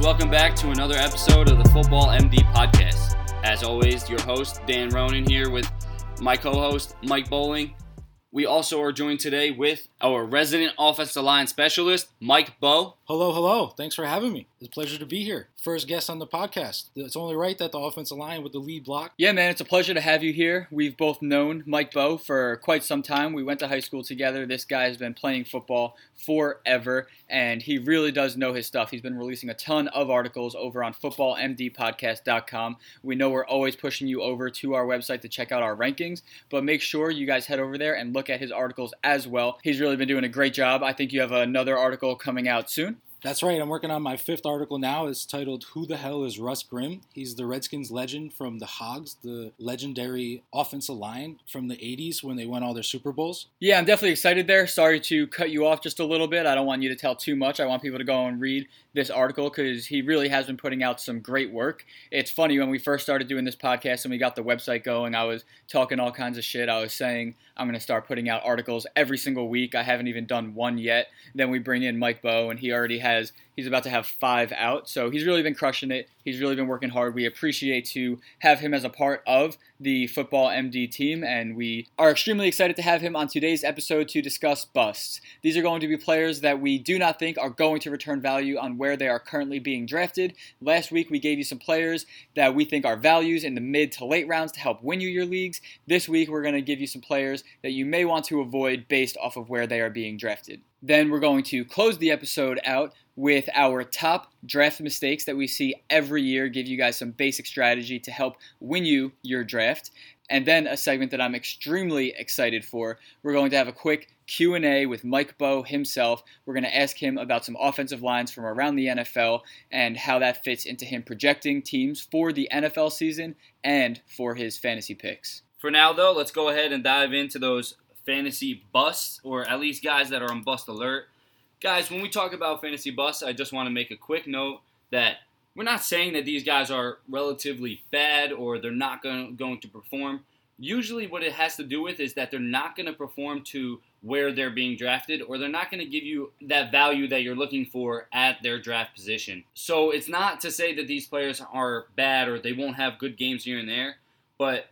Welcome back to another episode of the Football MD podcast. As always, your host, Dan Ronan, here with my co host, Mike Bowling. We also are joined today with our resident offensive line specialist, Mike Bow. Hello, hello. Thanks for having me. It's a pleasure to be here. First guest on the podcast. It's only right that the offensive line with the lead block. Yeah, man, it's a pleasure to have you here. We've both known Mike Bow for quite some time. We went to high school together. This guy has been playing football forever, and he really does know his stuff. He's been releasing a ton of articles over on footballmdpodcast.com. We know we're always pushing you over to our website to check out our rankings, but make sure you guys head over there and look at his articles as well. He's really been doing a great job. I think you have another article coming out soon. That's right. I'm working on my fifth article now. It's titled Who the Hell is Russ Grimm? He's the Redskins legend from the Hogs, the legendary offensive line from the 80s when they won all their Super Bowls. Yeah, I'm definitely excited there. Sorry to cut you off just a little bit. I don't want you to tell too much. I want people to go and read this article because he really has been putting out some great work. It's funny when we first started doing this podcast and we got the website going, I was talking all kinds of shit. I was saying I'm going to start putting out articles every single week. I haven't even done one yet. Then we bring in Mike Bow and he already has He's about to have five out. So he's really been crushing it. He's really been working hard. We appreciate to have him as a part of the Football MD team, and we are extremely excited to have him on today's episode to discuss busts. These are going to be players that we do not think are going to return value on where they are currently being drafted. Last week, we gave you some players that we think are values in the mid to late rounds to help win you your leagues. This week, we're going to give you some players that you may want to avoid based off of where they are being drafted. Then we're going to close the episode out with our top draft mistakes that we see every year, give you guys some basic strategy to help win you your draft. And then a segment that I'm extremely excited for. We're going to have a quick Q&A with Mike Bow himself. We're going to ask him about some offensive lines from around the NFL and how that fits into him projecting teams for the NFL season and for his fantasy picks. For now, though, let's go ahead and dive into those fantasy busts, or at least guys that are on bust alert. Guys, when we talk about fantasy busts, I just want to make a quick note that we're not saying that these guys are relatively bad or they're not going, to perform. Usually, what it has to do with is that they're not going to perform to where they're being drafted, or they're not going to give you that value that you're looking for at their draft position. So, it's not to say that these players are bad or they won't have good games here and there, but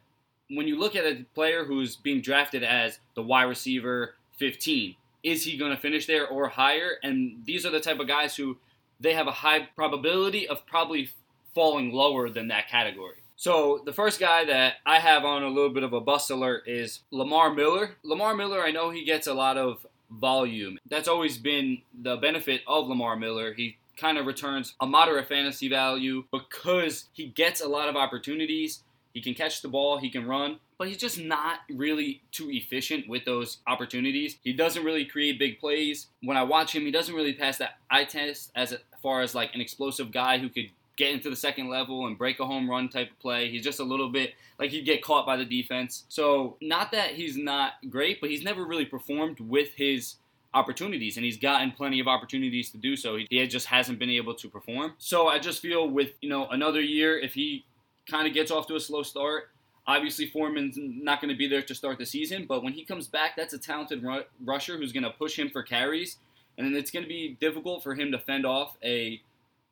when you look at a player who's being drafted as the wide receiver 15, is he going to finish there or higher? And these are the type of guys who they have a high probability of probably falling lower than that category. So the first guy that I have on a little bit of a bust alert is Lamar Miller. Lamar Miller, I know he gets a lot of volume. That's always been the benefit of Lamar Miller. He kind of returns a moderate fantasy value because he gets a lot of opportunities he can catch the ball, he can run, but he's just not really too efficient with those opportunities. He doesn't really create big plays. When I watch him, he doesn't really pass that eye test as far as like an explosive guy who could get into the second level and break a home run type of play. He's just a little bit like he'd get caught by the defense. So, not that he's not great, but he's never really performed with his opportunities and he's gotten plenty of opportunities to do so. He just hasn't been able to perform. So, I just feel with, you know, another year if he kind of gets off to a slow start. Obviously, Foreman's not going to be there to start the season, but when he comes back, that's a talented ru- rusher who's going to push him for carries, and it's going to be difficult for him to fend off a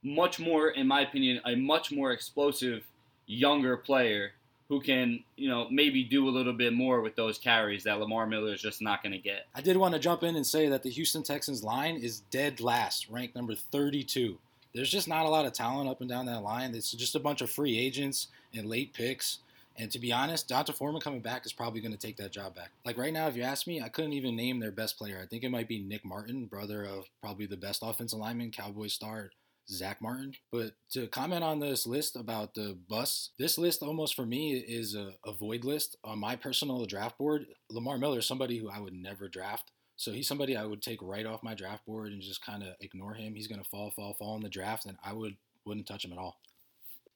much more, in my opinion, a much more explosive younger player who can, you know, maybe do a little bit more with those carries that Lamar Miller is just not going to get. I did want to jump in and say that the Houston Texans line is dead last, ranked number 32 there's just not a lot of talent up and down that line. It's just a bunch of free agents and late picks. And to be honest, D'Onta Foreman coming back is probably going to take that job back. Like right now, if you ask me, I couldn't even name their best player. I think it might be Nick Martin, brother of probably the best offensive lineman, Cowboy star Zack Martin. But to comment on this list about the bus, this list almost for me is a, a void list. On my personal draft board, Lamar Miller is somebody who I would never draft. So he's somebody I would take right off my draft board and just kind of ignore him. He's going to fall, fall, fall in the draft, and I would wouldn't touch him at all.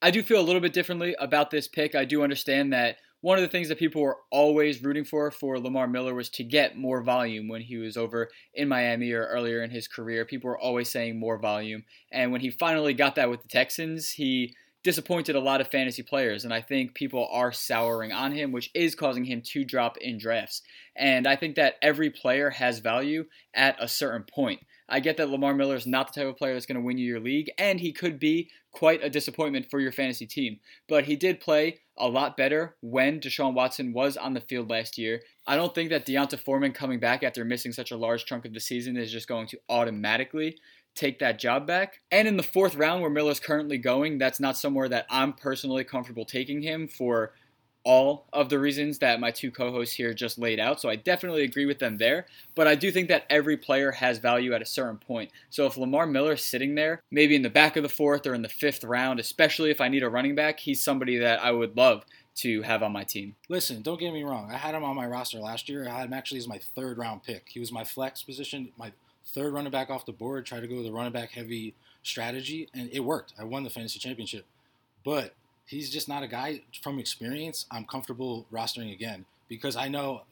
I do feel a little bit differently about this pick. I do understand that one of the things that people were always rooting for for Lamar Miller was to get more volume when he was over in Miami or earlier in his career. People were always saying more volume, and when he finally got that with the Texans, he disappointed a lot of fantasy players, and I think people are souring on him, which is causing him to drop in drafts. And I think that every player has value at a certain point. I get that Lamar Miller is not the type of player that's going to win you your league, and he could be quite a disappointment for your fantasy team. But he did play a lot better when Deshaun Watson was on the field last year. I don't think that D'Onta Foreman coming back after missing such a large chunk of the season is just going to automatically take that job back. And in the fourth round, where Miller's currently going, that's not somewhere that I'm personally comfortable taking him for all of the reasons that my two co hosts here just laid out. So I definitely agree with them there. But I do think that every player has value at a certain point. So if Lamar Miller's sitting there, maybe in the back of the fourth or in the fifth round, especially if I need a running back, he's somebody that I would love to have on my team. Listen, don't get me wrong. I had him on my roster last year. I had him actually as my third round pick. He was my flex position, my third running back off the board, tried to go with a running back heavy strategy, and it worked. I won the fantasy championship. But he's just not a guy from experience I'm comfortable rostering again because I know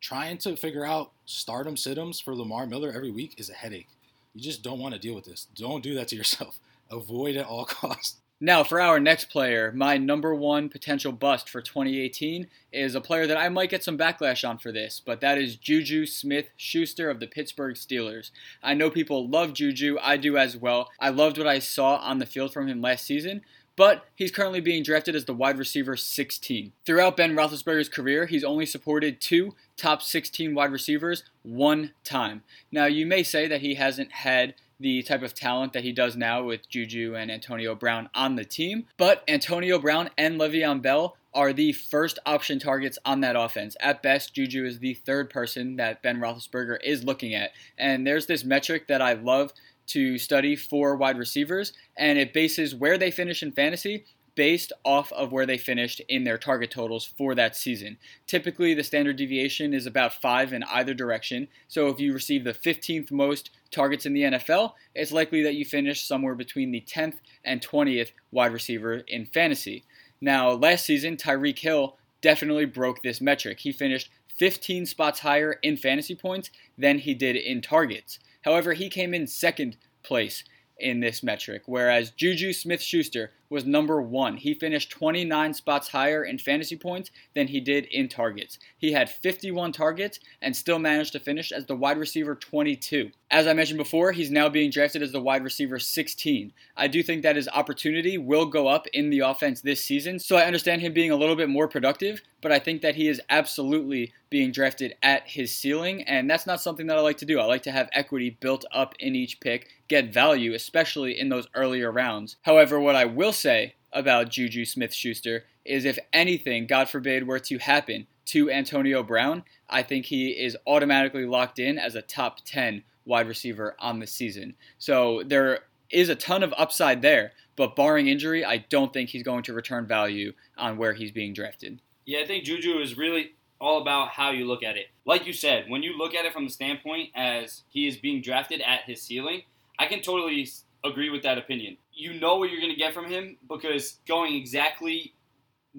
trying to figure out stardom situms for Lamar Miller every week is a headache. You just don't want to deal with this. Don't do that to yourself. Avoid at all costs. Now, for our next player, my number one potential bust for 2018 is a player that I might get some backlash on for this, but that is Juju Smith Schuster of the Pittsburgh Steelers. I know people love Juju, I do as well. I loved what I saw on the field from him last season, but he's currently being drafted as the wide receiver 16. Throughout Ben Roethlisberger's career, he's only supported two top 16 wide receivers one time. Now, you may say that he hasn't had the type of talent that he does now with Juju and Antonio Brown on the team. But Antonio Brown and Le'Veon Bell are the first option targets on that offense. At best, Juju is the third person that Ben Roethlisberger is looking at. And there's this metric that I love to study for wide receivers, and it bases where they finish in fantasy based off of where they finished in their target totals for that season. Typically, the standard deviation is about five in either direction. So if you receive the 15th most targets in the NFL, it's likely that you finish somewhere between the 10th and 20th wide receiver in fantasy. Now, last season, Tyreek Hill definitely broke this metric. He finished 15 spots higher in fantasy points than he did in targets. However, he came in second place in this metric, whereas Juju Smith Schuster was number one. He finished 29 spots higher in fantasy points than he did in targets. He had 51 targets and still managed to finish as the wide receiver 22. As I mentioned before, he's now being drafted as the wide receiver 16. I do think that his opportunity will go up in the offense this season, so I understand him being a little bit more productive, but I think that he is absolutely being drafted at his ceiling, and that's not something that I like to do. I like to have equity built up in each pick, get value, especially in those earlier rounds. However, what I will say about Juju Smith Schuster is if anything, God forbid, were to happen to Antonio Brown, I think he is automatically locked in as a top 10 wide receiver on the season. So there is a ton of upside there, but barring injury, I don't think he's going to return value on where he's being drafted. Yeah, I think Juju is really all about how you look at it. Like you said, when you look at it from the standpoint as he is being drafted at his ceiling, I can totally agree with that opinion. You know what you're going to get from him because going exactly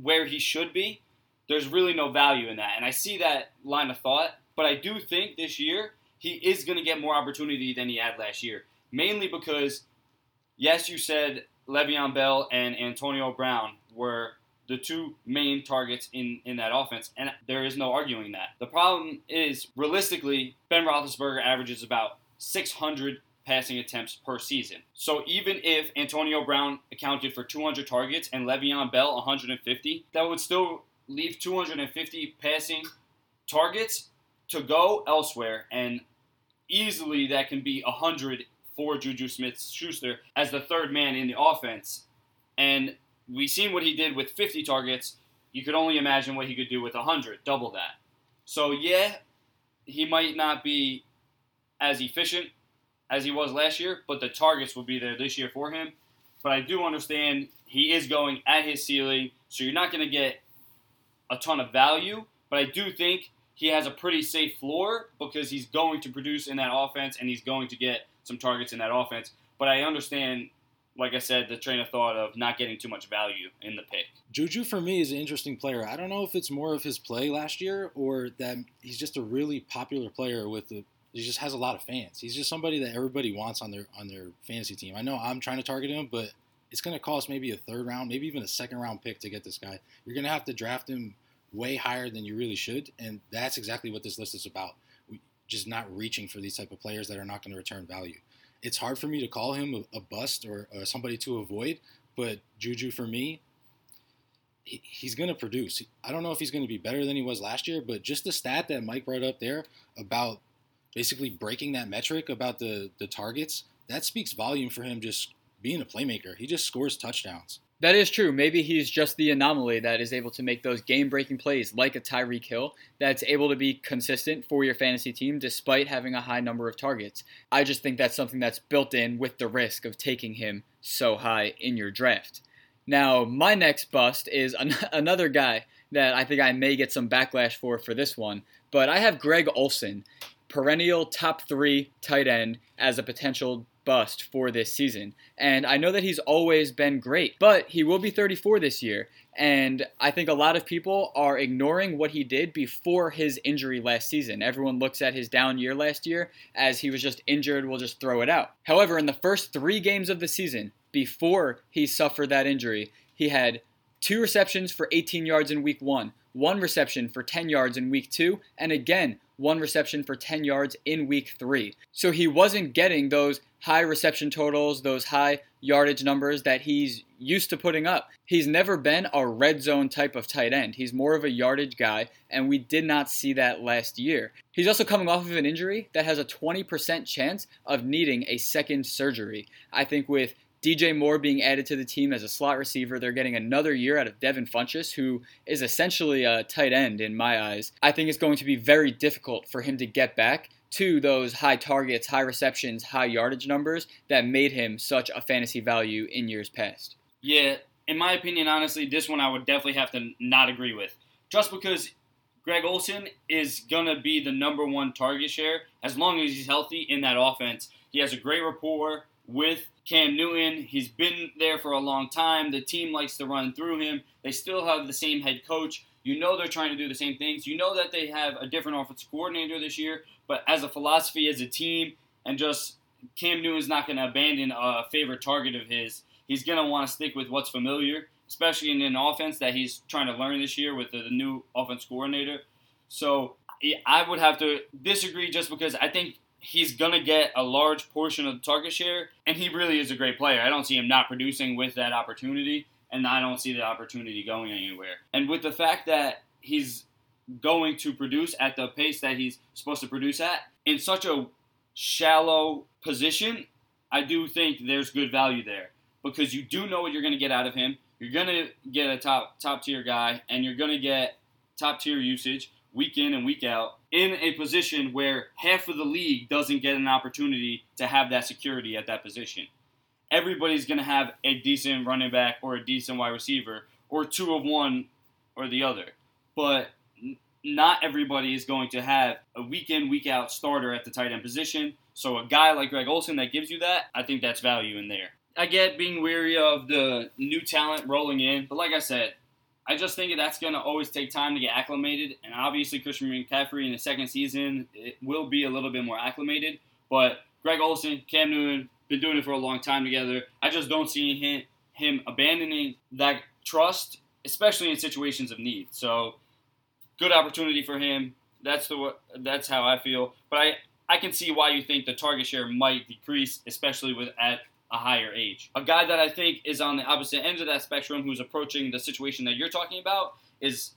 where he should be, there's really no value in that. And I see that line of thought, but I do think this year he is going to get more opportunity than he had last year. Mainly because, yes, you said Le'Veon Bell and Antonio Brown were the two main targets in, in that offense, and there is no arguing that. The problem is, realistically, Ben Roethlisberger averages about 600 passing attempts per season. So even if Antonio Brown accounted for 200 targets and Le'Veon Bell 150, that would still leave 250 passing targets to go elsewhere, and easily that can be 100 for Juju Smith-Schuster as the third man in the offense. And we've seen what he did with 50 targets. You could only imagine what he could do with 100, double that. So yeah, he might not be as efficient as he was last year, but the targets will be there this year for him. But I do understand he is going at his ceiling, so you're not going to get a ton of value. But I do think he has a pretty safe floor because he's going to produce in that offense and he's going to get some targets in that offense. But I understand, like I said, the train of thought of not getting too much value in the pick. Juju for me is an interesting player. I don't know if it's more of his play last year or that he's just a really popular player with the he just has a lot of fans. He's just somebody that everybody wants on their on their fantasy team. I know I'm trying to target him, but it's going to cost maybe a third round, maybe even a second round pick to get this guy. You're going to have to draft him way higher than you really should, and that's exactly what this list is about. just not reaching for these type of players that are not going to return value. It's hard for me to call him a, a bust or uh, somebody to avoid, but Juju for me, he, he's going to produce. I don't know if he's going to be better than he was last year, but just the stat that Mike brought up there about basically breaking that metric about the the targets, that speaks volume for him just being a playmaker. He just scores touchdowns. That is true. Maybe he's just the anomaly that is able to make those game breaking plays like a Tyreek Hill that's able to be consistent for your fantasy team despite having a high number of targets. I just think that's something that's built in with the risk of taking him so high in your draft. Now, my next bust is an- another guy that I think I may get some backlash for for this one, but I have Greg Olsen, perennial top three tight end, as a potential bust for this season. And I know that he's always been great, but he will be 34 this year. And I think a lot of people are ignoring what he did before his injury last season. Everyone looks at his down year last year as he was just injured, we'll just throw it out. However, in the first three games of the season, before he suffered that injury, he had two receptions for 18 yards in week one, one reception for 10 yards in week two, and again, one reception for 10 yards in week three. So he wasn't getting those high reception totals, those high yardage numbers that he's used to putting up. He's never been a red zone type of tight end. He's more of a yardage guy, and we did not see that last year. He's also coming off of an injury that has a 20% chance of needing a second surgery. I think with DJ Moore being added to the team as a slot receiver. They're getting another year out of Devin Funchess, who is essentially a tight end in my eyes. I think it's going to be very difficult for him to get back to those high targets, high receptions, high yardage numbers that made him such a fantasy value in years past. Yeah, in my opinion, honestly, this one I would definitely have to not agree with. Just because Greg Olsen is going to be the number one target share as long as he's healthy in that offense. He has a great rapport with Cam Newton. He's been there for a long time. The team likes to run through him. They still have the same head coach. You know they're trying to do the same things. You know that they have a different offensive coordinator this year, but as a philosophy, as a team, and just Cam Newton's not going to abandon a favorite target of his. He's going to want to stick with what's familiar, especially in an offense that he's trying to learn this year with the, the new offense coordinator. So I would have to disagree just because I think he's going to get a large portion of the target share, and he really is a great player. I don't see him not producing with that opportunity, and I don't see the opportunity going anywhere. And with the fact that he's going to produce at the pace that he's supposed to produce at in such a shallow position, I do think there's good value there because you do know what you're going to get out of him. You're going to get a top top tier guy, and you're going to get top tier usage week in and week out in a position where half of the league doesn't get an opportunity to have that security at that position. Everybody's going to have a decent running back or a decent wide receiver or two of one or the other. But not everybody is going to have a week in, week out starter at the tight end position. So a guy like Greg Olsen that gives you that, I think that's value in there. I get being weary of the new talent rolling in, but like I said, I just think that's going to always take time to get acclimated. And obviously, Christian McCaffrey in the second season it will be a little bit more acclimated. But Greg Olsen, Cam Newton, been doing it for a long time together. I just don't see him, him abandoning that trust, especially in situations of need. So, good opportunity for him. That's the that's how I feel. But I I can see why you think the target share might decrease, especially with at a higher age. A guy that I think is on the opposite end of that spectrum, who's approaching the situation that you're talking about, is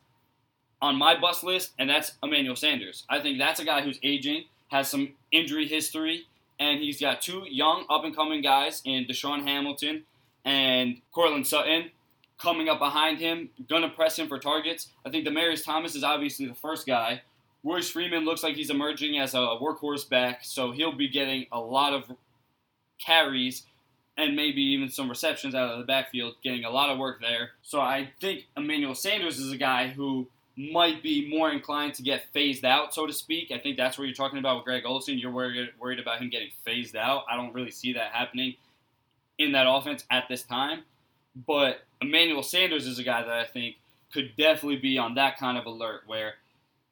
on my bus list, and that's Emmanuel Sanders. I think that's a guy who's aging, has some injury history, and he's got two young up and coming guys in DaeSean Hamilton and Courtland Sutton coming up behind him, gonna press him for targets. I think Demaryius Thomas is obviously the first guy. Royce Freeman looks like he's emerging as a workhorse back, so he'll be getting a lot of carries and maybe even some receptions out of the backfield, getting a lot of work there. So I think Emmanuel Sanders is a guy who might be more inclined to get phased out, so to speak. I think that's what you're talking about with Greg Olsen. You're worried, worried about him getting phased out. I don't really see that happening in that offense at this time. But Emmanuel Sanders is a guy that I think could definitely be on that kind of alert where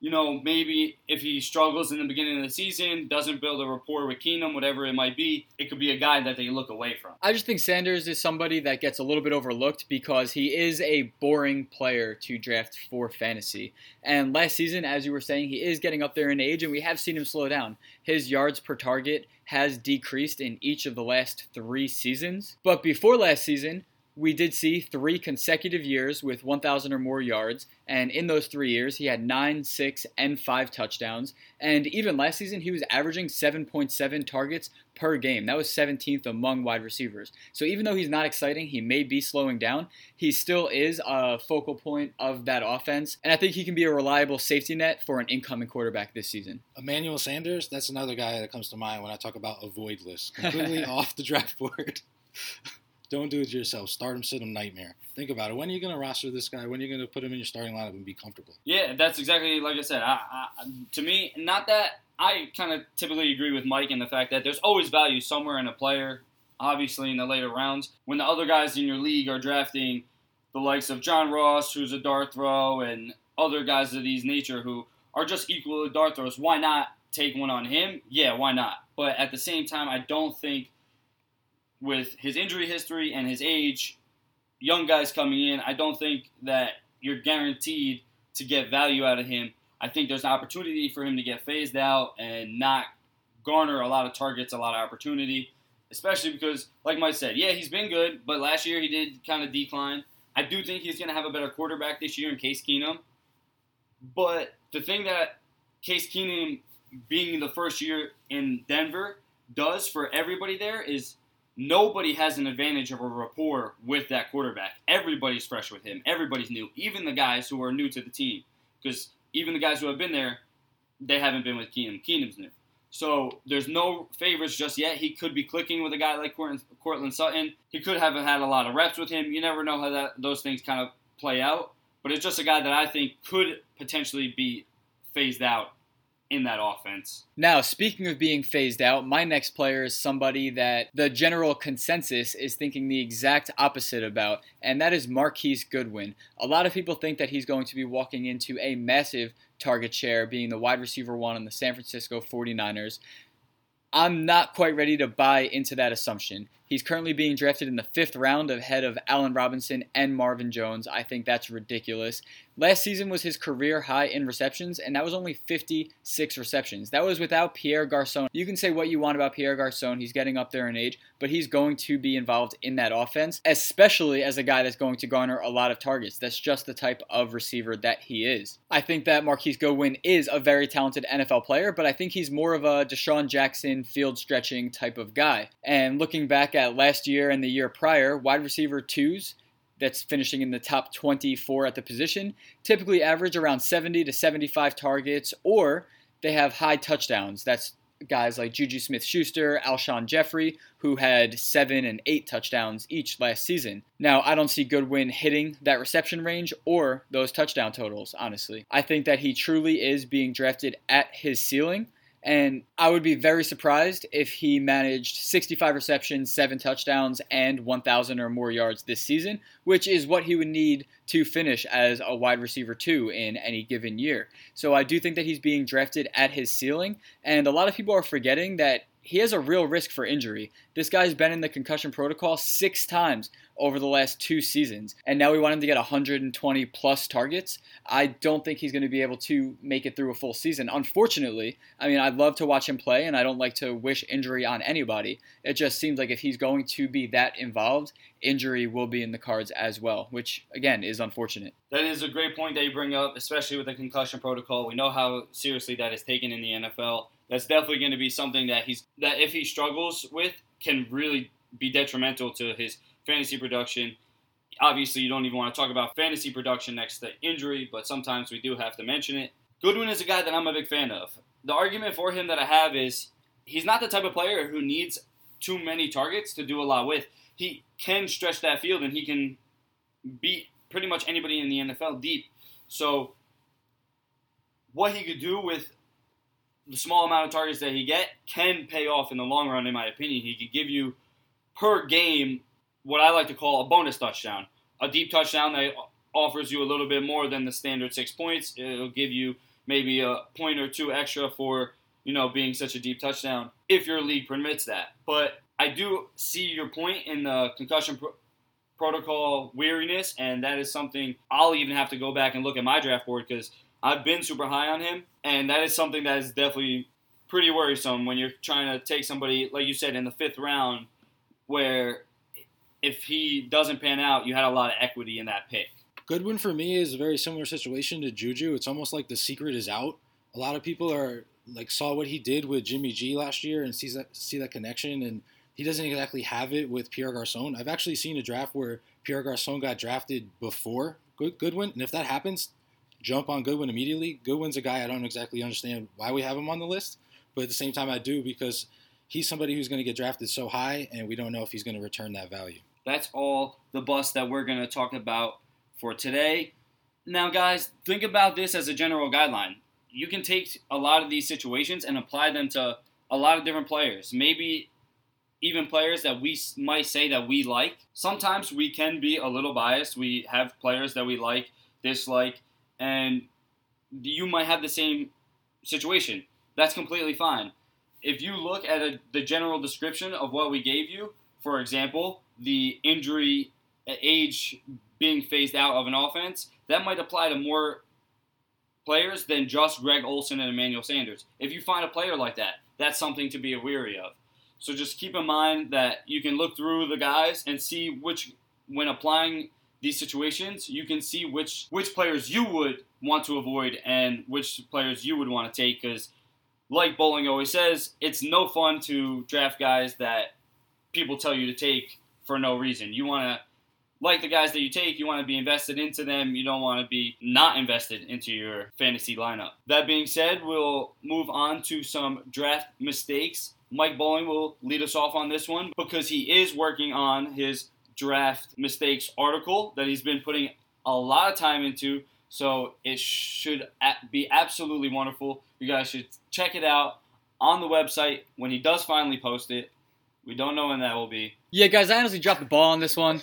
you know, maybe if he struggles in the beginning of the season, doesn't build a rapport with Keenum, whatever it might be, it could be a guy that they look away from. I just think Sanders is somebody that gets a little bit overlooked because he is a boring player to draft for fantasy. And last season, as you were saying, he is getting up there in age, and we have seen him slow down. His yards per target has decreased in each of the last three seasons. But before last season, we did see three consecutive years with 1,000 or more yards, and in those three years, he had nine, six, and five touchdowns. And even last season, he was averaging 7.7 targets per game. That was 17th among wide receivers. So even though he's not exciting, he may be slowing down, he still is a focal point of that offense. And I think he can be a reliable safety net for an incoming quarterback this season. Emmanuel Sanders, that's another guy that comes to mind when I talk about avoid list. Completely off the draft board. Don't do it yourself. Start him, sit him, nightmare. Think about it. When are you going to roster this guy? When are you going to put him in your starting lineup and be comfortable? Yeah, that's exactly like I said. I, I, to me, not that I kind of typically agree with Mike in the fact that there's always value somewhere in a player. Obviously, in the later rounds, when the other guys in your league are drafting the likes of John Ross, who's a dart throw, and other guys of these nature who are just equal to dart throws, why not take one on him? Yeah, why not? But at the same time, I don't think with his injury history and his age, young guys coming in, I don't think that you're guaranteed to get value out of him. I think there's an opportunity for him to get phased out and not garner a lot of targets, a lot of opportunity, especially because, like Mike said, yeah, he's been good, but last year he did kind of decline. I do think he's going to have a better quarterback this year in Case Keenum. But the thing that Case Keenum being the first year in Denver does for everybody there is nobody has an advantage of a rapport with that quarterback. Everybody's fresh with him. Everybody's new, even the guys who are new to the team. Because even the guys who have been there, they haven't been with Keenum. Keenum's new. So there's no favorites just yet. He could be clicking with a guy like Courtland Sutton. He could have had a lot of reps with him. You never know how that those things kind of play out. But it's just a guy that I think could potentially be phased out in that offense. Now, speaking of being phased out, my next player is somebody that the general consensus is thinking the exact opposite about, and that is Marquise Goodwin. A lot of people think that he's going to be walking into a massive target share, being the wide receiver one on the San Francisco 49ers. I'm not quite ready to buy into that assumption. He's currently being drafted in the fifth round ahead of Allen Robinson and Marvin Jones. I think that's ridiculous. Last season was his career high in receptions, and that was only 56 receptions. That was without Pierre Garcon. You can say what you want about Pierre Garcon, he's getting up there in age, but he's going to be involved in that offense, especially as a guy that's going to garner a lot of targets. That's just the type of receiver that he is. I think that Marquise Goodwin is a very talented NFL player, but I think he's more of a DeSean Jackson field stretching type of guy. And looking back at last year and the year prior, wide receiver twos that's finishing in the top 24 at the position typically average around 70 to 75 targets, or they have high touchdowns. That's guys like Juju Smith Schuster, Alshon Jeffery, who had seven and eight touchdowns each last season. Now, I don't see Goodwin hitting that reception range or those touchdown totals, honestly. I think that he truly is being drafted at his ceiling. And I would be very surprised if he managed 65 receptions, 7 touchdowns, and 1,000 or more yards this season, which is what he would need to finish as a wide receiver 2 in any given year. So I do think that he's being drafted at his ceiling, and a lot of people are forgetting that he has a real risk for injury. This guy's been in the concussion protocol six times over the last two seasons, and now we want him to get 120 plus targets. I don't think he's going to be able to make it through a full season. Unfortunately, I mean, I'd love to watch him play, and I don't like to wish injury on anybody. It just seems like if he's going to be that involved, injury will be in the cards as well, which again is unfortunate. That is a great point that you bring up, especially with the concussion protocol. We know how seriously that is taken in the NFL that's definitely going to be something that he's that if he struggles with can really be detrimental to his fantasy production. Obviously, you don't even want to talk about fantasy production next to injury, but sometimes we do have to mention it. Goodwin is a guy that I'm a big fan of. The argument for him that I have is he's not the type of player who needs too many targets to do a lot with. He can stretch that field and he can beat pretty much anybody in the NFL deep. So, what he could do with the small amount of targets that he get can pay off in the long run, in my opinion. He could give you per game what I like to call a bonus touchdown, a deep touchdown that offers you a little bit more than the standard six points. It'll give you maybe a point or two extra for you know being such a deep touchdown if your league permits that. But I do see your point in the concussion pro- protocol weariness, and that is something I'll even have to go back and look at my draft board because I've been super high on him, and that is something that is definitely pretty worrisome when you're trying to take somebody like you said in the fifth round, where if he doesn't pan out, you had a lot of equity in that pick. Goodwin for me is a very similar situation to Juju. It's almost like the secret is out. A lot of people are like saw what he did with Jimmy G last year and sees that see that connection and he doesn't exactly have it with Pierre Garcon. I've actually seen a draft where Pierre Garcon got drafted before Goodwin, and if that happens, jump on Goodwin immediately. Goodwin's a guy I don't exactly understand why we have him on the list, but at the same time I do because he's somebody who's going to get drafted so high, and we don't know if he's going to return that value. That's all the bust that we're going to talk about for today. Now, guys, think about this as a general guideline. You can take a lot of these situations and apply them to a lot of different players. Maybe even players that we might say that we like. Sometimes we can be a little biased. We have players that we like, dislike, and you might have the same situation. That's completely fine. If you look at a, the general description of what we gave you, for example, the injury uh, age being phased out of an offense, that might apply to more players than just Greg Olsen and Emmanuel Sanders. If you find a player like that, that's something to be wary of. So just keep in mind that you can look through the guys and see which, when applying these situations, you can see which which players you would want to avoid and which players you would want to take. Because, like Bowling always says, it's no fun to draft guys that people tell you to take for no reason. You want to like the guys that you take, you want to be invested into them. You don't want to be not invested into your fantasy lineup. That being said, we'll move on to some draft mistakes Mike Bowling will lead us off on this one because he is working on his draft mistakes article that he's been putting a lot of time into. So it should be absolutely wonderful. You guys should check it out on the website when he does finally post it. We don't know when that will be. Yeah, guys, I honestly dropped the ball on this one.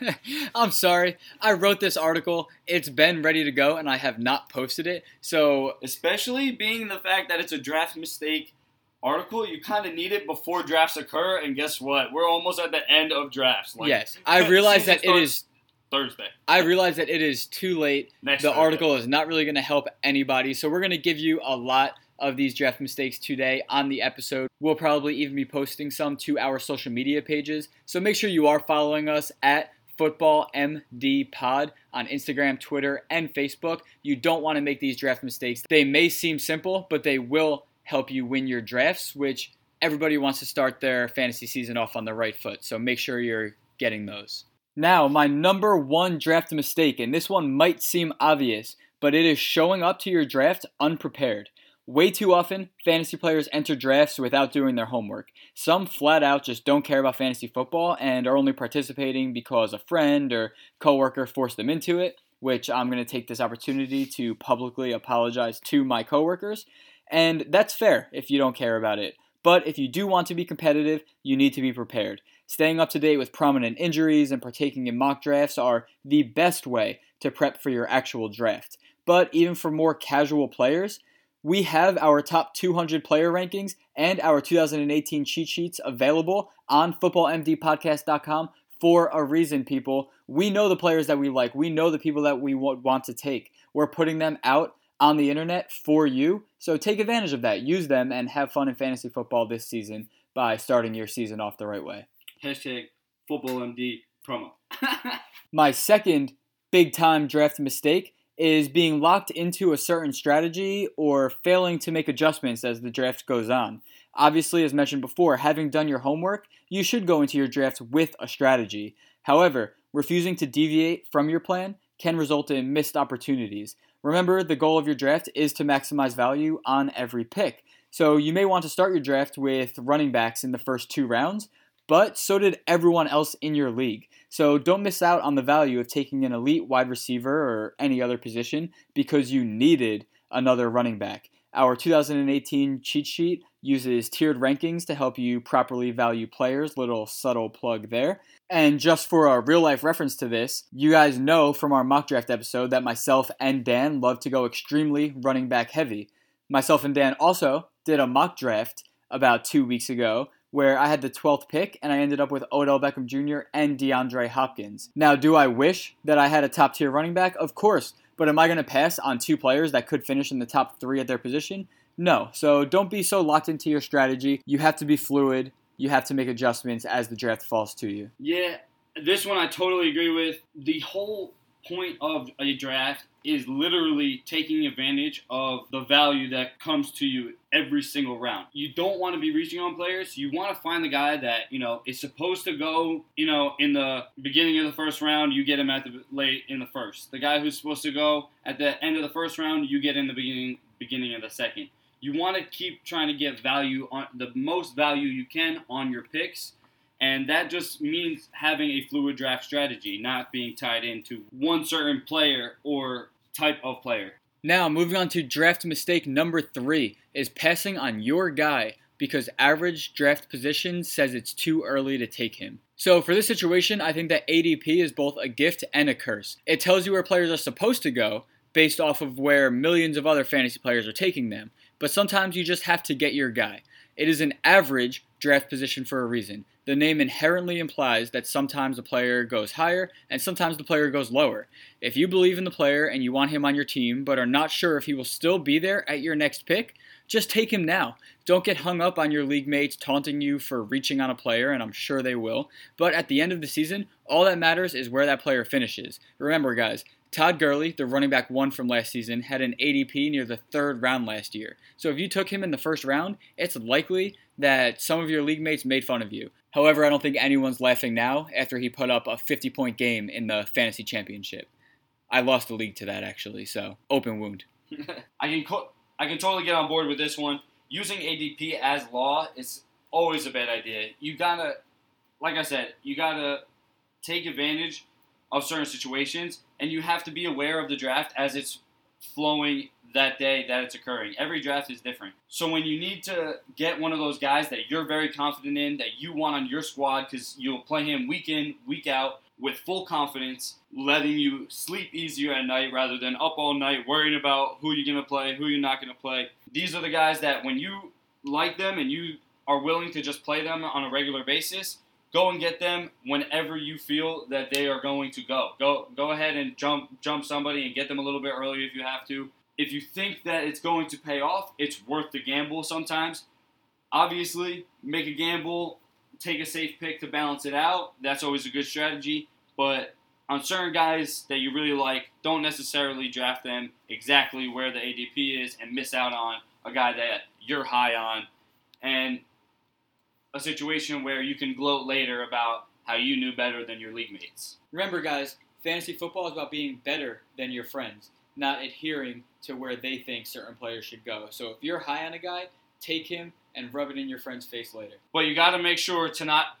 I'm sorry. I wrote this article. It's been ready to go, and I have not posted it. So, especially being the fact that it's a draft mistake article, you kind of need it before drafts occur. And guess what? We're almost at the end of drafts. Like, yes, I realize that it is Thursday. I realize that it is too late. Next the Thursday. article is not really going to help anybody. So we're going to give you a lot of these draft mistakes today on the episode. We'll probably even be posting some to our social media pages. So make sure you are following us at Football MD Pod on Instagram, Twitter, and Facebook. You don't want to make these draft mistakes. They may seem simple, but they will help you win your drafts, which everybody wants to start their fantasy season off on the right foot. So make sure you're getting those. Now, my number one draft mistake, and this one might seem obvious, but it is showing up to your draft unprepared. Way too often, fantasy players enter drafts without doing their homework. Some flat out just don't care about fantasy football and are only participating because a friend or coworker forced them into it, which I'm going to take this opportunity to publicly apologize to my coworkers. And that's fair if you don't care about it. But if you do want to be competitive, you need to be prepared. Staying up to date with prominent injuries and partaking in mock drafts are the best way to prep for your actual draft. But even for more casual players, we have our top 200 player rankings and our 2018 cheat sheets available on footballmdpodcast.com for a reason, people. We know the players that we like. We know the people that we want to take. We're putting them out on the internet for you. So take advantage of that. Use them and have fun in fantasy football this season by starting your season off the right way. Hashtag FootballMD promo. My second big time draft mistake is being locked into a certain strategy or failing to make adjustments as the draft goes on. Obviously, as mentioned before, having done your homework, you should go into your draft with a strategy. However, refusing to deviate from your plan can result in missed opportunities. Remember, the goal of your draft is to maximize value on every pick. So you may want to start your draft with running backs in the first two rounds, but so did everyone else in your league. So don't miss out on the value of taking an elite wide receiver or any other position because you needed another running back. Our 2018 cheat sheet uses tiered rankings to help you properly value players. Little subtle plug there. And just for a real life reference to this, you guys know from our mock draft episode that myself and Dan love to go extremely running back heavy. Myself and Dan also did a mock draft about two weeks ago where I had the 12th pick and I ended up with Odell Beckham Jr. and DeAndre Hopkins. Now, do I wish that I had a top tier running back? Of course. But am I going to pass on two players that could finish in the top three at their position? No. So don't be so locked into your strategy. You have to be fluid. You have to make adjustments as the draft falls to you. Yeah, this one I totally agree with. The whole point of a draft is literally taking advantage of the value that comes to you every single round. You don't want to be reaching on players. You want to find the guy that, you know, is supposed to go, you know, in the beginning of the first round, you get him at the late in the first. The guy who's supposed to go at the end of the first round, you get in the beginning beginning of the second. You want to keep trying to get value on the most value you can on your picks and that just means having a fluid draft strategy, not being tied into one certain player or type of player. Now, moving on to draft mistake number three is passing on your guy because average draft position says it's too early to take him. So, for this situation, I think that ADP is both a gift and a curse. It tells you where players are supposed to go based off of where millions of other fantasy players are taking them, but sometimes you just have to get your guy. It is an average draft position for a reason. The name inherently implies that sometimes a player goes higher and sometimes the player goes lower. If you believe in the player and you want him on your team but are not sure if he will still be there at your next pick, just take him now. Don't get hung up on your league mates taunting you for reaching on a player, and I'm sure they will. But at the end of the season, all that matters is where that player finishes. Remember, guys, Todd Gurley, the running back one from last season, had an ADP near the third round last year. So if you took him in the first round, it's likely that some of your league mates made fun of you. However, I don't think anyone's laughing now after he put up a 50 point game in the fantasy championship. I lost the league to that actually, so open wound. I can co- I can totally get on board with this one. Using ADP as law is always a bad idea. You gotta, like I said, you gotta take advantage of certain situations, and you have to be aware of the draft as it's flowing that day that it's occurring. Every draft is different. So when you need to get one of those guys that you're very confident in, that you want on your squad because you'll play him week in, week out with full confidence, letting you sleep easier at night rather than up all night worrying about who you're going to play, who you're not going to play. These are the guys that when you like them and you are willing to just play them on a regular basis, go and get them whenever you feel that they are going to go. Go go ahead and jump jump somebody and get them a little bit earlier if you have to if you think that it's going to pay off, it's worth the gamble sometimes. Obviously, make a gamble, take a safe pick to balance it out. That's always a good strategy. But on certain guys that you really like, don't necessarily draft them exactly where the ADP is and miss out on a guy that you're high on and a situation where you can gloat later about how you knew better than your league mates. Remember, guys, fantasy football is about being better than your friends not adhering to where they think certain players should go. So if you're high on a guy, take him and rub it in your friend's face later. But you got to make sure to not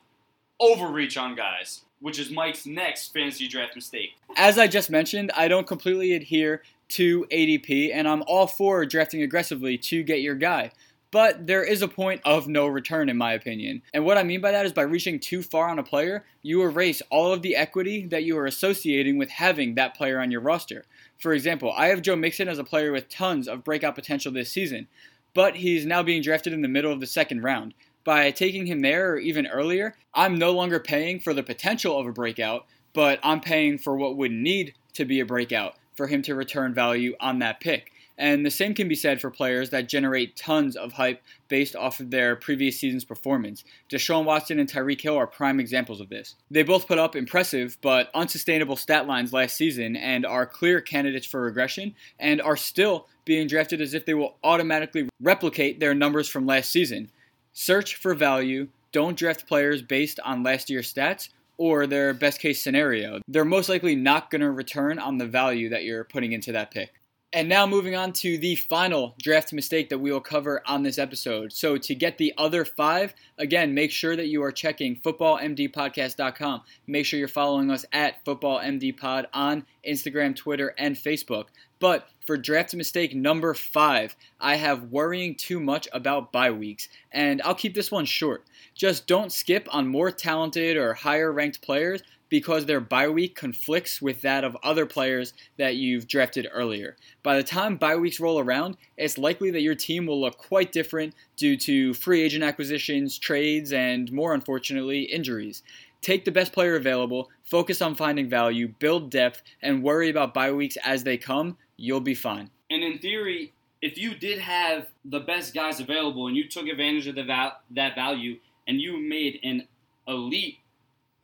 overreach on guys, which is Mike's next fantasy draft mistake. As I just mentioned, I don't completely adhere to ADP, and I'm all for drafting aggressively to get your guy. But there is a point of no return, in my opinion. And what I mean by that is by reaching too far on a player, you erase all of the equity that you are associating with having that player on your roster. For example, I have Joe Mixon as a player with tons of breakout potential this season, but he's now being drafted in the middle of the second round. By taking him there or even earlier, I'm no longer paying for the potential of a breakout, but I'm paying for what would need to be a breakout for him to return value on that pick. And the same can be said for players that generate tons of hype based off of their previous season's performance. Deshaun Watson and Tyreek Hill are prime examples of this. They both put up impressive but unsustainable stat lines last season and are clear candidates for regression and are still being drafted as if they will automatically replicate their numbers from last season. Search for value, don't draft players based on last year's stats or their best case scenario. They're most likely not going to return on the value that you're putting into that pick. And now moving on to the final draft mistake that we will cover on this episode. So to get the other five, again, make sure that you are checking footballmdpodcast.com. Make sure you're following us at footballmdpod on Instagram, Twitter, and Facebook. But for draft mistake number five, I have worrying too much about bye weeks, and I'll keep this one short. Just don't skip on more talented or higher ranked players because their bye week conflicts with that of other players that you've drafted earlier. By the time bye weeks roll around, it's likely that your team will look quite different due to free agent acquisitions, trades, and more unfortunately, injuries. Take the best player available, focus on finding value, build depth, and worry about bye weeks as they come. You'll be fine. And in theory, if you did have the best guys available and you took advantage of the val- that value and you made an elite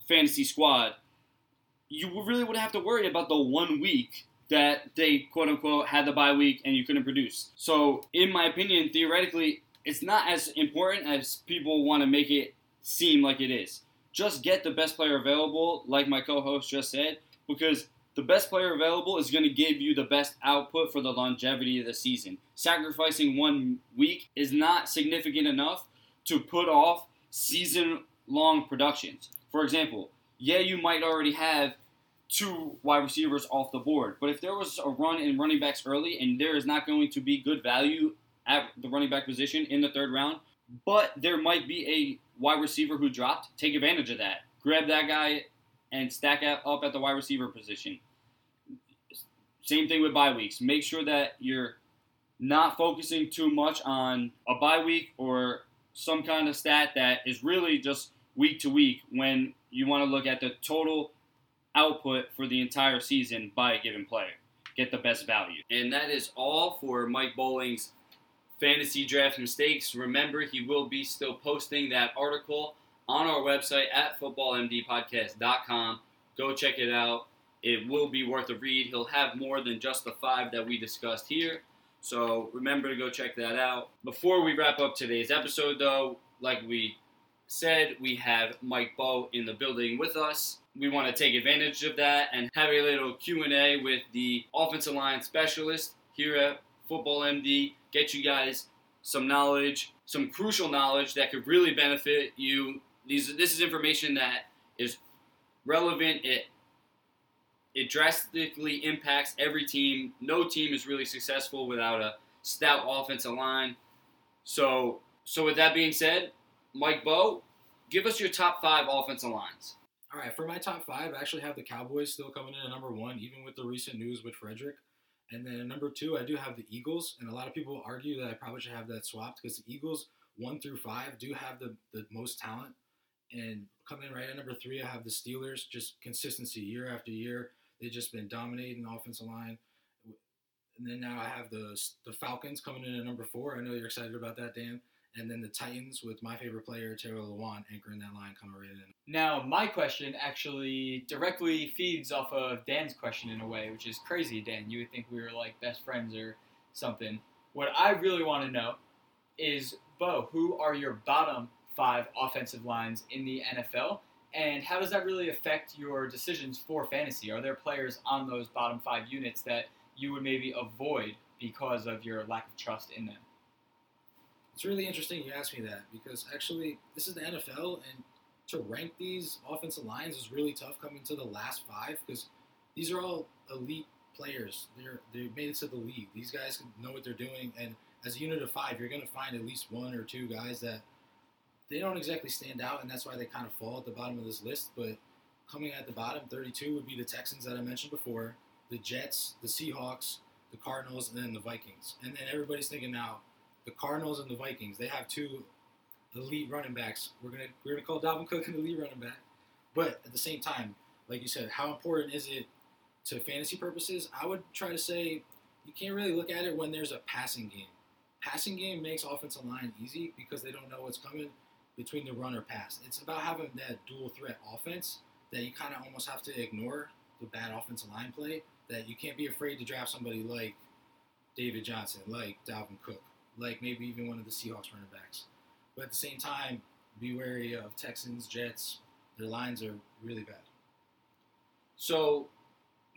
fantasy squad, you really would have to worry about the one week that they quote unquote had the bye week and you couldn't produce. So, in my opinion, theoretically, it's not as important as people want to make it seem like it is. Just get the best player available, like my co host just said, because the best player available is going to give you the best output for the longevity of the season. Sacrificing one week is not significant enough to put off season long productions. For example, yeah, you might already have two wide receivers off the board, but if there was a run in running backs early and there is not going to be good value at the running back position in the third round, but there might be a wide receiver who dropped, take advantage of that. Grab that guy and stack up at the wide receiver position. Same thing with bye weeks. Make sure that you're not focusing too much on a bye week or some kind of stat that is really just week to week when you want to look at the total output for the entire season by a given player. Get the best value. And that is all for Mike Bowling's fantasy draft mistakes. Remember, he will be still posting that article on our website at footballmdpodcast.com. Go check it out. It will be worth a read. He'll have more than just the five that we discussed here. So remember to go check that out. Before we wrap up today's episode, though, like we said, we have Mike Bow in the building with us. We want to take advantage of that and have a little Q&A with the offensive line specialist here at Football MD. Get you guys some knowledge, some crucial knowledge that could really benefit you. These this is information that is relevant. It it drastically impacts every team. No team is really successful without a stout offensive line. So so with that being said, Mike Bow, give us your top five offensive lines. All right, for my top five, I actually have the Cowboys still coming in at number one, even with the recent news with Frederick. And then number two, I do have the Eagles, and a lot of people argue that I probably should have that swapped because the Eagles one through five do have the, the most talent. And coming in right at number three, I have the Steelers, just consistency year after year. They've just been dominating the offensive line. And then now I have the the Falcons coming in at number four. I know you're excited about that, Dan and then the Titans with my favorite player Taylor Lewan anchoring that line coming right in. Now, my question actually directly feeds off of Dan's question in a way, which is crazy, Dan. You would think we were like best friends or something. What I really want to know is, Bo, who are your bottom five offensive lines in the NFL? And how does that really affect your decisions for fantasy? Are there players on those bottom five units that you would maybe avoid because of your lack of trust in them? It's really interesting you ask me that because actually this is the NFL and to rank these offensive lines is really tough coming to the last five because these are all elite players. They're they made it to the league. These guys know what they're doing, and as a unit of five, you're going to find at least one or two guys that they don't exactly stand out, and that's why they kind of fall at the bottom of this list. But coming at the bottom, 32 would be the Texans that I mentioned before, the Jets, the Seahawks, the Cardinals, and then the Vikings. And then everybody's thinking now the Cardinals and the Vikings, they have two elite running backs. We're gonna we're gonna call Dalvin Cook an elite running back, but at the same time, like you said, how important is it to fantasy purposes? I would try to say you can't really look at it when there's a passing game. Passing game makes offensive line easy because they don't know what's coming between the run or pass. It's about having that dual threat offense that you kind of almost have to ignore the bad offensive line play. That you can't be afraid to draft somebody like David Johnson, like Dalvin Cook, like maybe even one of the Seahawks running backs. But at the same time, be wary of Texans, Jets. Their lines are really bad. So,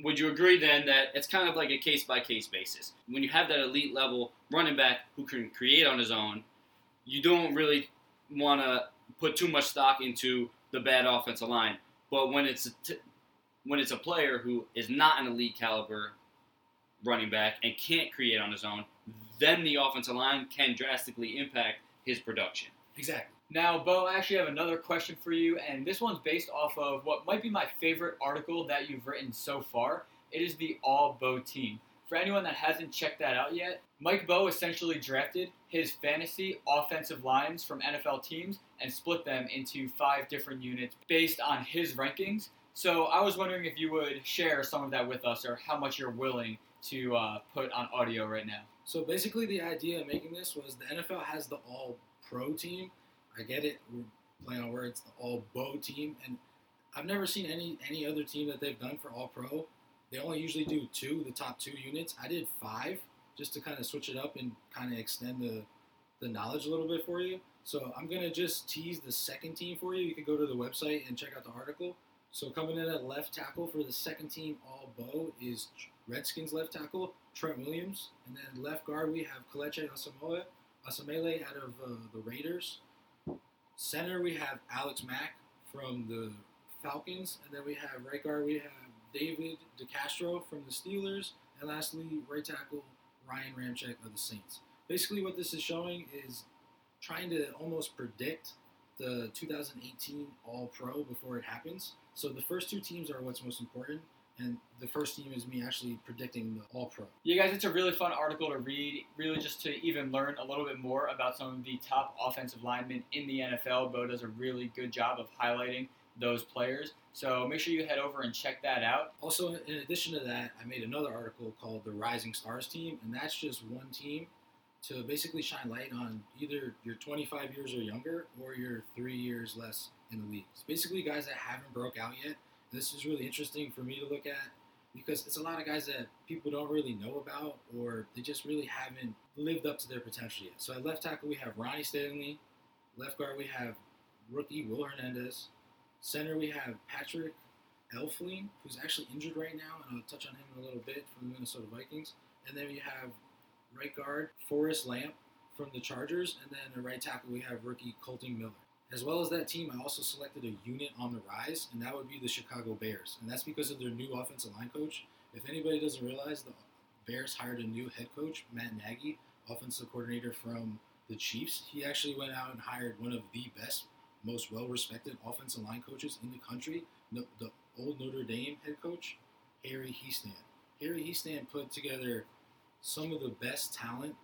would you agree then that it's kind of like a case by case basis? When you have that elite level running back who can create on his own, you don't really want to put too much stock into the bad offensive line. But when it's a t- when it's a player who is not an elite caliber running back and can't create on his own, then the offensive line can drastically impact his production. Exactly. Now, Bo, I actually have another question for you, and this one's based off of what might be my favorite article that you've written so far. It is the All Bo team. For anyone that hasn't checked that out yet, Mike Bo essentially drafted his fantasy offensive lines from NFL teams and split them into five different units based on his rankings. So I was wondering if you would share some of that with us or how much you're willing to uh, put on audio right now. So basically, the idea of making this was the NFL has the All Pro team. I get it. We're playing on words. The All Bo team, and I've never seen any any other team that they've done for All Pro. They only usually do two, the top two units. I did five just to kind of switch it up and kind of extend the the knowledge a little bit for you. So I'm gonna just tease the second team for you. You can go to the website and check out the article. So coming in at left tackle for the second team All bow is Redskins left tackle Trent Williams, and then left guard we have Kelechi Asamoah, Osemele out of uh, the Raiders. Center we have Alex Mack from the Falcons, and then we have right guard we have David DeCastro from the Steelers, and lastly right tackle Ryan Ramczyk of the Saints. Basically, what this is showing is trying to almost predict the 2018 All Pro before it happens. So the first two teams are what's most important, and the first team is me actually predicting the All Pro. Yeah, guys, it's a really fun article to read, really just to even learn a little bit more about some of the top offensive linemen in the NFL. Bo does a really good job of highlighting those players. So make sure you head over and check that out. Also, in addition to that, I made another article called the Rising Stars Team, and that's just one team to basically shine light on either you're 25 years or younger or you're three years less in the league. It's basically guys that haven't broke out yet. This is really interesting for me to look at because it's a lot of guys that people don't really know about or they just really haven't lived up to their potential yet. So at left tackle we have Ronnie Stanley, left guard we have rookie Will Hernandez, center we have Patrick Elflein, who's actually injured right now, and I'll touch on him in a little bit from the Minnesota Vikings. And then we have right guard Forrest Lamp from the Chargers, and then the right tackle we have rookie Colton Miller. As well as that team, I also selected a unit on the rise, and that would be the Chicago Bears. And that's because of their new offensive line coach. If anybody doesn't realize, the Bears hired a new head coach, Matt Nagy, offensive coordinator from the Chiefs. He actually went out and hired one of the best, most well respected offensive line coaches in the country, the old Notre Dame head coach, Harry Hiestand. Harry Hiestand put together some of the best talent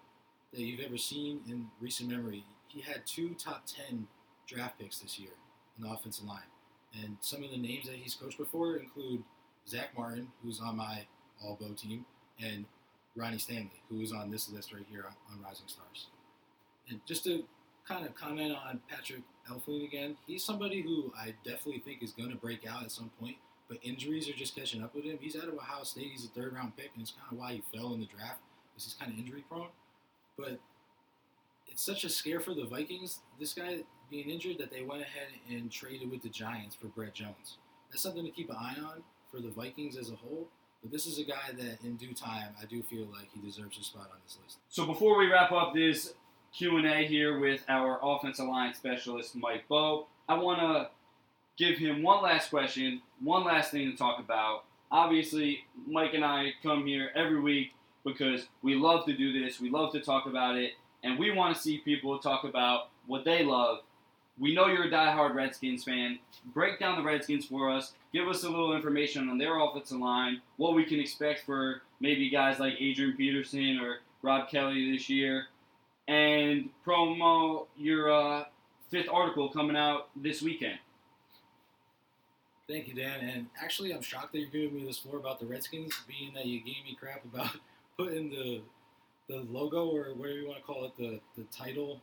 that you've ever seen in recent memory. He had two top 10 draft picks this year in the offensive line. And some of the names that he's coached before include Zack Martin, who's on my All Bo team, and Ronnie Stanley, who is on this list right here on Rising Stars. And just to kind of comment on Patrick Elflein again, he's somebody who I definitely think is going to break out at some point, but injuries are just catching up with him. He's out of Ohio State. He's a third round pick, and it's kind of why he fell in the draft he's kind of injury prone. But it's such a scare for the Vikings, this guy being injured, that they went ahead and traded with the Giants for Brett Jones. That's something to keep an eye on for the Vikings as a whole. But this is a guy that, in due time, I do feel like he deserves a spot on this list. So before we wrap up this Q and A here with our offensive line specialist Mike Bo, I want to give him one last question, one last thing to talk about. Obviously, Mike and I come here every week because we love to do this. We love to talk about it, and we want to see people talk about what they love. We know you're a diehard Redskins fan. Break down the Redskins for us. Give us a little information on their offensive line, what we can expect for maybe guys like Adrian Peterson or Rob Kelley this year, and promo your uh, fifth article coming out this weekend. Thank you, Dan. And actually, I'm shocked that you're giving me this floor about the Redskins, being that you gave me crap about putting the the logo or whatever you want to call it, the the title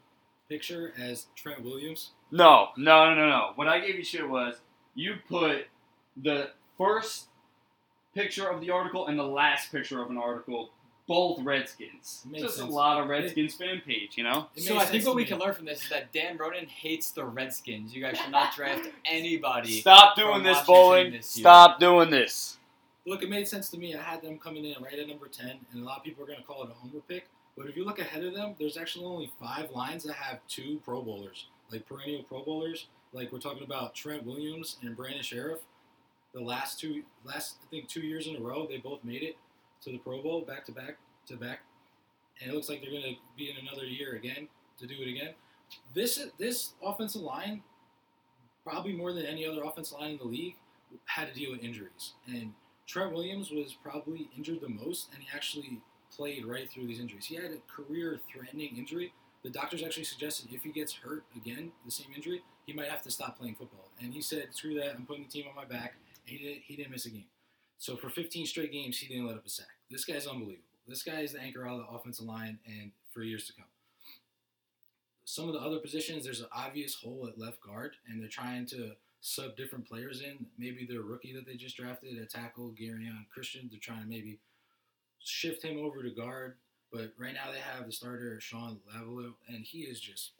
picture as Trent Williams. No, no, no, no. What I gave you shit was you put the first picture of the article and the last picture of an article, both Redskins. Makes Just sense. a lot of Redskins fan page, you know. So I think what we me. can learn from this is that Dan Ronan hates the Redskins. You guys should not draft anybody. Stop doing this, Washington bowling. this. Stop doing this. Look, it made sense to me. I had them coming in right at number 10, and a lot of people are going to call it a homer pick. But if you look ahead of them, there's actually only five lines that have two Pro Bowlers, like perennial Pro Bowlers. Like we're talking about Trent Williams and Brandon Scherff. The last two, last I think two years in a row, they both made it. To the Pro Bowl back to back to back, and it looks like they're going to be in another year again to do it again. This this offensive line, probably more than any other offensive line in the league, had to deal with injuries. And Trent Williams was probably injured the most, and he actually played right through these injuries. He had a career-threatening injury. The doctors actually suggested if he gets hurt again, the same injury, he might have to stop playing football. And he said, "Screw that! I'm putting the team on my back." And he didn't. He didn't miss a game. So for 15 straight games, he didn't let up a sack. This guy's unbelievable. This guy is the anchor of the offensive line, and for years to come. Some of the other positions, there's an obvious hole at left guard, and they're trying to sub different players in. Maybe their rookie that they just drafted, a tackle, Geron Christian, they're trying to maybe shift him over to guard. But right now they have the starter Shawn Lauvao, and he is just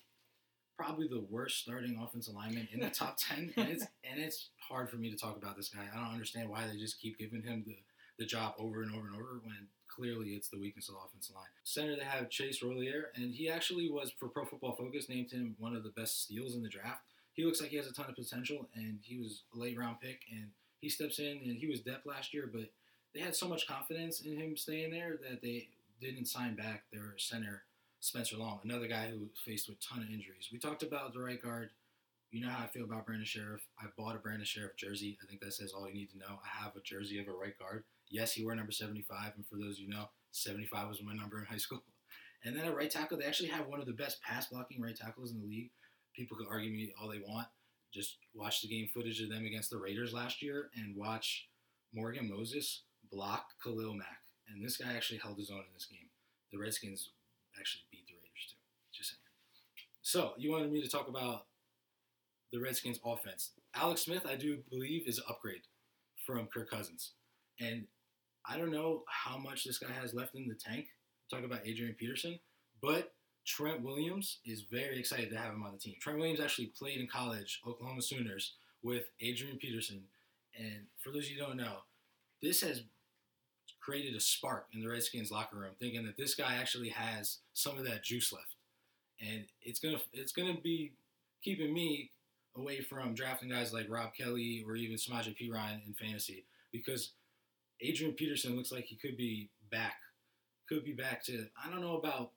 probably the worst starting offensive lineman in the top ten. And it's and it's hard for me to talk about this guy. I don't understand why they just keep giving him the, the job over and over and over when clearly it's the weakness of the offensive line. Center they have Chase Roullier, and he actually was for Pro Football Focus named him one of the best steals in the draft. He looks like he has a ton of potential, and he was a late round pick, and he steps in, and he was depth last year, but they had so much confidence in him staying there that they didn't sign back their center Spencer Long, another guy who faced with a ton of injuries. We talked about the right guard. You know how I feel about Brandon Scherff. I bought a Brandon Scherff jersey. I think that says all you need to know. I have a jersey of a right guard. Yes, he wore number 75, and for those you know, 75 was my number in high school. And then a right tackle, they actually have one of the best pass blocking right tackles in the league. People could argue me all they want. Just watch the game footage of them against the Raiders last year and watch Morgan Moses block Khalil Mack. And this guy actually held his own in this game. The Redskins actually beat the Raiders too. Just saying. So you wanted me to talk about the Redskins offense. Alex Smith, I do believe, is an upgrade from Kirk Cousins. And I don't know how much this guy has left in the tank. Talk about Adrian Peterson, but Trent Williams is very excited to have him on the team. Trent Williams actually played in college, Oklahoma Sooners, with Adrian Peterson. And for those of you who don't know, this has created a spark in the Redskins locker room, thinking that this guy actually has some of that juice left, and it's gonna it's gonna be keeping me away from drafting guys like Rob Kelley or even Samaje Ryan in fantasy because Adrian Peterson looks like he could be back, could be back to I don't know about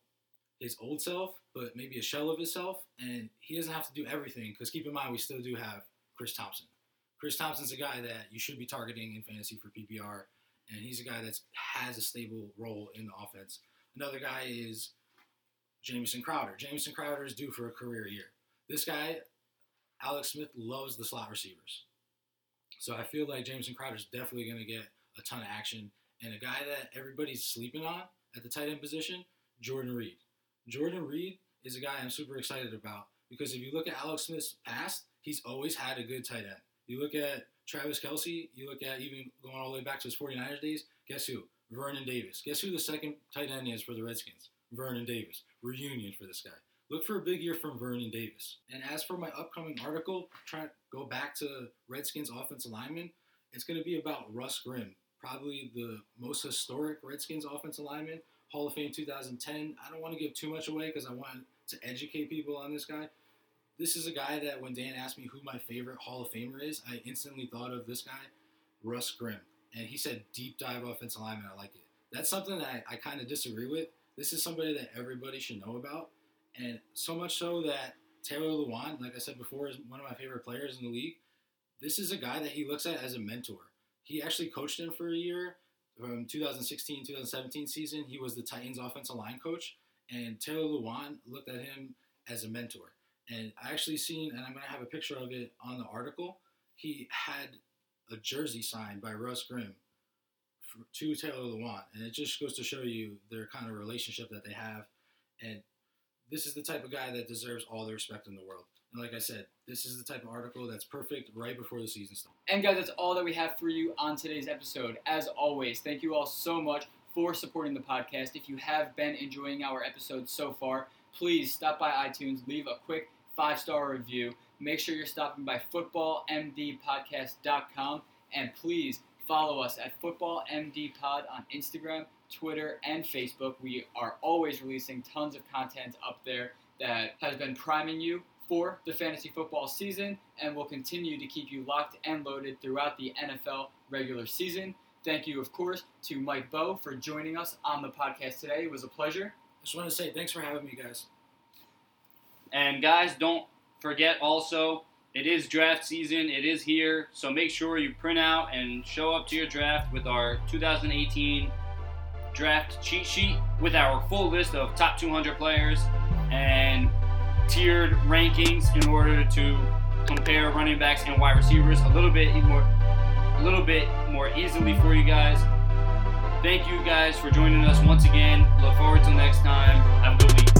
his old self, but maybe a shell of himself, and he doesn't have to do everything because keep in mind we still do have Chris Thompson. Chris Thompson's a guy that you should be targeting in fantasy for PPR and he's a guy that has a stable role in the offense. Another guy is Jamison Crowder. Jamison Crowder is due for a career year. This guy, Alex Smith, loves the slot receivers. So I feel like Jamison Crowder is definitely going to get a ton of action. And a guy that everybody's sleeping on at the tight end position, Jordan Reed. Jordan Reed is a guy I'm super excited about because if you look at Alex Smith's past, he's always had a good tight end. You look at Travis Kelce, you look at even going all the way back to his 49ers days, guess who? Vernon Davis. Guess who the second tight end is for the Redskins? Vernon Davis. Reunion for this guy. Look for a big year from Vernon Davis. And as for my upcoming article, try to go back to Redskins offensive lineman, it's going to be about Russ Grimm, probably the most historic Redskins offensive lineman, Hall of Fame 2010. I don't want to give too much away because I want to educate people on this guy this is a guy that when Dan asked me who my favorite Hall of Famer is, I instantly thought of this guy, Russ Grimm. And he said deep dive offensive lineman. I like it. That's something that I, I kind of disagree with. This is somebody that everybody should know about. And so much so that Taylor Lewan, like I said before, is one of my favorite players in the league. This is a guy that he looks at as a mentor. He actually coached him for a year um, from 2016 2017 season. He was the Titans offensive line coach. And Taylor Lewan looked at him as a mentor. And I actually seen, and I'm to have a picture of it on the article. He had a jersey signed by Russ Grimm to Taylor Lewan, and it just goes to show you their kind of relationship that they have. And this is the type of guy that deserves all the respect in the world. And like I said, this is the type of article that's perfect right before the season starts. And guys, that's all that we have for you on today's episode. As always, thank you all so much for supporting the podcast. If you have been enjoying our episodes so far, please stop by iTunes, leave a quick five star review. Make sure you're stopping by footballmdpodcast.com and please follow us at footballmdpod on Instagram, Twitter, and Facebook. We are always releasing tons of content up there that has been priming you for the fantasy football season and will continue to keep you locked and loaded throughout the NFL regular season. Thank you, of course, to Mike Bowe for joining us on the podcast today. It was a pleasure. I just want to say thanks for having me, guys. And guys, don't forget also, it is draft season. It is here. So make sure you print out and show up to your draft with our 2018 draft cheat sheet with our full list of top 200 players and tiered rankings in order to compare running backs and wide receivers a little bit more a little bit more easily for you guys. Thank you guys for joining us once again. Look forward to next time. Have a good week.